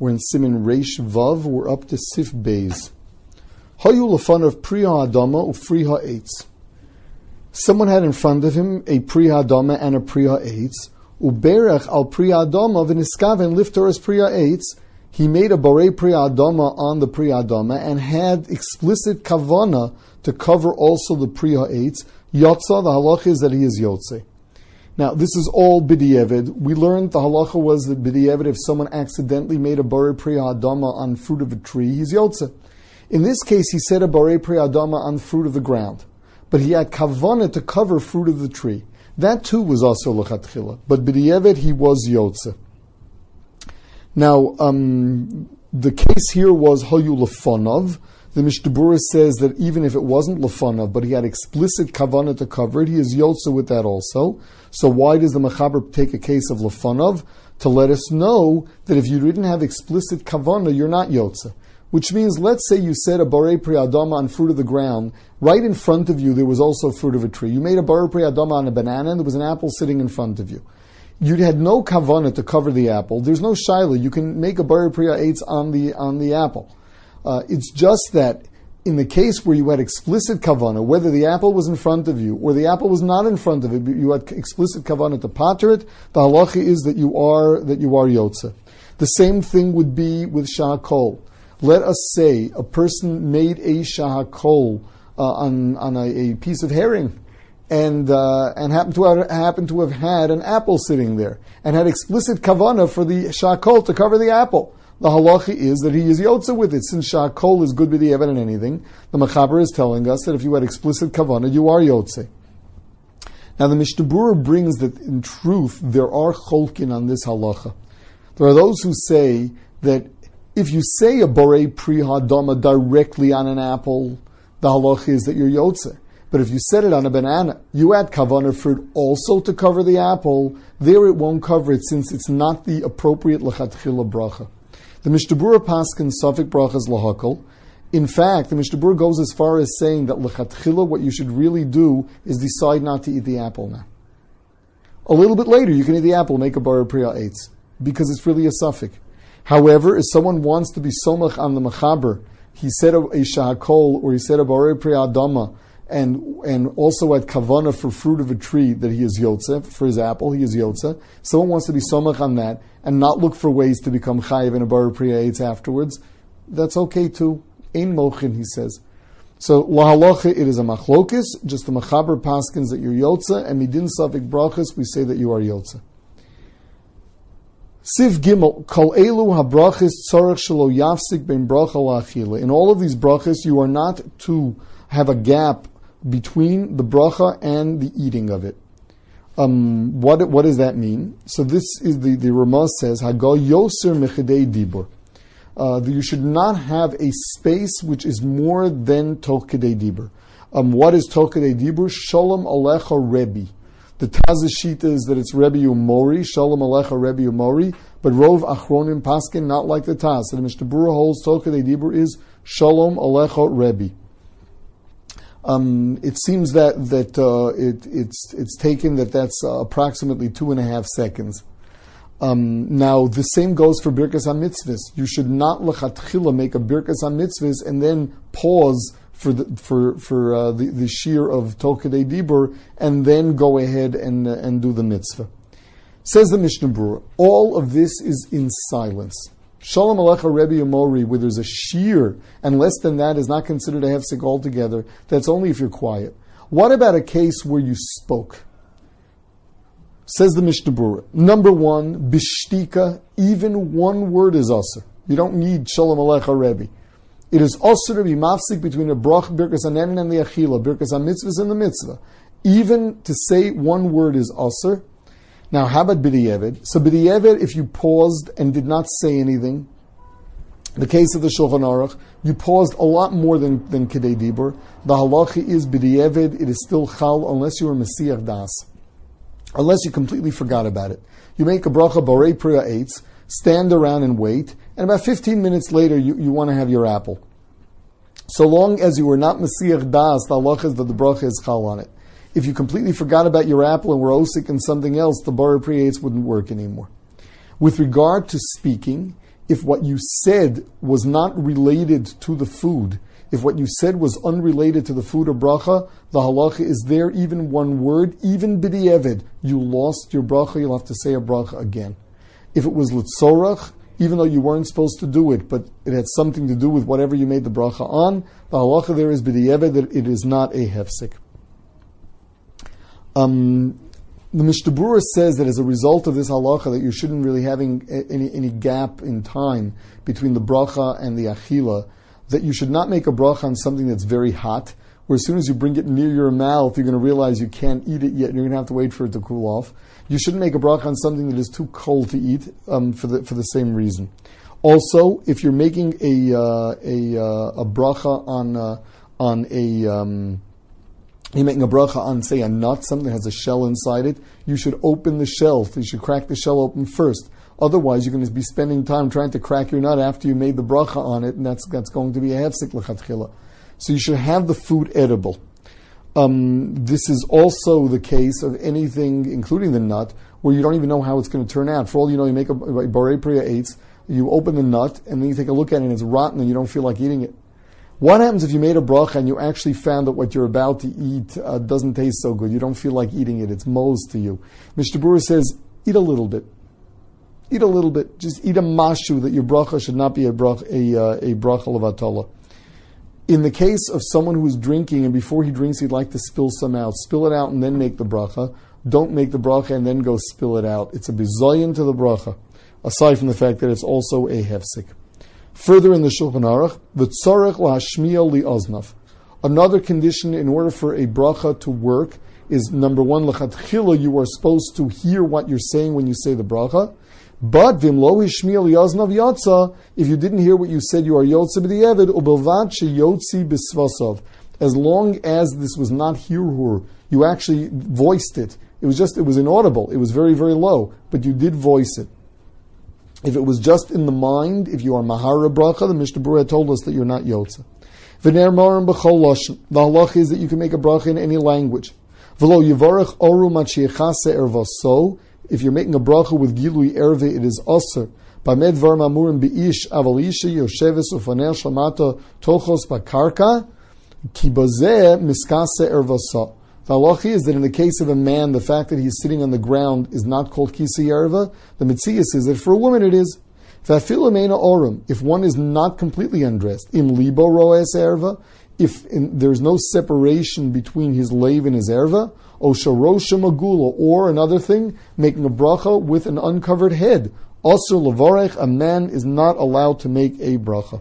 We're in Siman Reish Vav. We're up to Seif Beis. Hayu of Priya Adama ufriha eitz. Someone had in front of him a Priya Adama and a Priya eitz. Uberech al Priya Adama v'niskaven lifter as Priya eitz. He made a Borei Priya Adama on the Priya Adama and had explicit kavana to cover also the Priya eitz. Yotza, the halach is that he is Yotze. Now, this is all b'di'evid. We learned the halacha was that b'di'evid, if someone accidentally made a borei priya adama on fruit of a tree, he's yotze. In this case, he said a borei priya adama on fruit of the ground, but he had kavana to cover fruit of the tree. That too was also lechatchila, but b'di'evid he was yotze. Now, um, the case here was hayu lefonov. The Mishnah says that even if it wasn't lefanav, but he had explicit kavana to cover it, he is yotze with that also. So why does the Mechaber take a case of Lefanov? To let us know that if you didn't have explicit kavana, you're not Yotze. Which means, let's say you said a Borei Priyadama on fruit of the ground, right in front of you there was also fruit of a tree. You made a Borei Priyadama on a banana and there was an apple sitting in front of you. You had no kavana to cover the apple. There's no shaila. You can make a Borei Priya eitz on the, on the apple. Uh, it's just that in the case where you had explicit kavana, whether the apple was in front of you or the apple was not in front of it, you had explicit kavana to pater it, the halacha is that you are that you are yotze. The same thing would be with shahakol. Let us say a person made a shahakol uh, on on a, a, piece of herring, and uh, and happened to have, happened to have had an apple sitting there, and had explicit kavana for the shakol to cover the apple the halacha is that he is yotze with it. Since shakol is good with b'di'evet in anything, the Mechaber is telling us that if you had explicit kavana, you are yotze. Now the Mishnah brings that in truth there are cholkin on this halacha. There are those who say that if you say a borei pri hadama directly on an apple, the halacha is that you're yotze. But if you set it on a banana, you add kavana fruit also to cover the apple, there it won't cover it since it's not the appropriate lechatchila bracha. The Mishnah Paskin Safik Brachas Lahakal. In fact, the Mishnah goes as far as saying that lechatchila, what you should really do is decide not to eat the apple now. A little bit later, you can eat the apple, make a bar priya eitz, because it's really a suffix. However, if someone wants to be somach on the machaber, he said a, a shahakol or he said a bar priya adama, and and also at kavana for fruit of a tree that he is yotze for his apple he is yotze. Someone wants to be somach on that and not look for ways to become chayiv in a bar priya afterwards. That's okay too. Ein mochin he says. So lahalacha it is a machlokis. Just the machaber paskins that you're yotze and midin safik brachas we say that you are yotze. Seif Gimel, Kol Elu HaBrachis Tzorach Shelo Yafsik Ben Bracha. In all of these brachas, you are not to have a gap between the bracha and the eating of it. Um, what, what does that mean? So this is the, the Ramah says, Hagal Yoser Mechidei Dibur. Uh, you should not have a space which is more than Tokidei Dibur. Um, what is Tokidei Dibur? Shalom Alecha Rebbe. The Tazashita is that it's Rebbe Umori, Shalom Alecha Rebbe Umori, but Rov Achronim Paskin, not like the Taz. So the Mishnah holds Tokidei Dibur is Shalom Alecha Rebbe. Um, it seems that that uh, it, it's it's taken that that's uh, approximately two and a half seconds. Um, now the same goes for birkas hamitzvahs. You should not lechatchila make a birkas hamitzvahs and then pause for the for for uh, the the shear of tokadei dibur and then go ahead and uh, and do the mitzvah. Says the Mishnah Berurah, all of this is in silence. Shalom Alecha Rebbe Yomori, where there's a shear, and less than that is not considered a hefsek altogether, that's only if you're quiet. What about a case where you spoke? Says the Mishnah Berurah. Number one, bishtika, even one word is asa. You don't need Shalom Alecha Rebbe. It is also to be mafsik between a brach, birkas anen, and the achila, birkas mitzvahs and the mitzvah. Even to say one word is aser, now, how about B'di'evid? So B'di'evid, if you paused and did not say anything, the case of the Shulchan Aruch, you paused a lot more than, than Kedei Dibur. The halacha is B'di'evid, it is still chal unless you are Messiah Das. Unless you completely forgot about it. You make a bracha Borei Priya Eitz, stand around and wait, and about 15 minutes later you, you want to have your apple. So long as you were not Messiah Das, the halacha is that the bracha is chal on it. If you completely forgot about your apple and were osik and something else, the bar creates wouldn't work anymore. With regard to speaking, if what you said was not related to the food, if what you said was unrelated to the food or bracha, the halacha is there even one word, even b'di'evid, you lost your bracha, you'll have to say a bracha again. If it was litzorach, even though you weren't supposed to do it, but it had something to do with whatever you made the bracha on, the halacha there is b'di'evid that it is not a hefsek. Um, the Mishnah says that as a result of this halacha that you shouldn't really having any, any gap in time between the bracha and the achila, that you should not make a bracha on something that's very hot, where as soon as you bring it near your mouth, you're going to realize you can't eat it yet, and you're going to have to wait for it to cool off. You shouldn't make a bracha on something that is too cold to eat um, for the for the same reason. Also, if you're making a uh, a uh, a bracha on uh, on a um, you're making a bracha on, say, a nut, something that has a shell inside it, you should open the shell. You should crack the shell open first. Otherwise, you're going to be spending time trying to crack your nut after you made the bracha on it, and that's, that's going to be a hefsek lechatchila. So you should have the food edible. Um, this is also the case of anything, including the nut, where you don't even know how it's going to turn out. For all you know, you make a, a barei priya eitz, you open the nut, and then you take a look at it, and it's rotten, and you don't feel like eating it. What happens if you made a bracha and you actually found that what you're about to eat uh, doesn't taste so good? You don't feel like eating it. It's moles to you. Mishnah Berurah says, eat a little bit. Eat a little bit. Just eat a mashu that your bracha should not be a bracha, a, uh, a bracha. In the case of someone who's drinking and before he drinks he'd like to spill some out, spill it out and then make the bracha. Don't make the bracha and then go spill it out. It's a bizayin to the bracha, aside from the fact that it's also a hefsik. Further in the Shulchan Aruch, v'tzarech lahashmiya li'oznav. Another condition in order for a bracha to work is number one, lechatchila, you are supposed to hear what you're saying when you say the bracha. But vimlo hishmiya li'oznav yotza, if you didn't hear what you said, you are yotza b'di'evid, ubelvat sheyotzi b'svasav. As long as this was not hirhur, you actually voiced it. It was just, it was inaudible. It was very, very low, but you did voice it. If it was just in the mind, if you are Mahara Bracha, the Mishnah Berurah told us that you're not Yotza. V'ner Marim B'chol The halach is that you can make a bracha in any language. V'lo Yivarech Oru Machiechase Ervaso. If you're making a bracha with Gilui Erve, it is Aser. Bamed Var Mamurim Be'ish Avalisha Yosheves Ufanel Shamata Tochos Bakarka. Kibazeh Miskase Ervasa. The halachi is that in the case of a man, the fact that he's sitting on the ground is not called kisi yarva. The mitzias is that for a woman it is. If one is not completely undressed, im libo roes erva. If in, there's no separation between his lave and his erva, osharosha magula, or another thing, making a bracha with an uncovered head. Also, lavarech, a man is not allowed to make a bracha.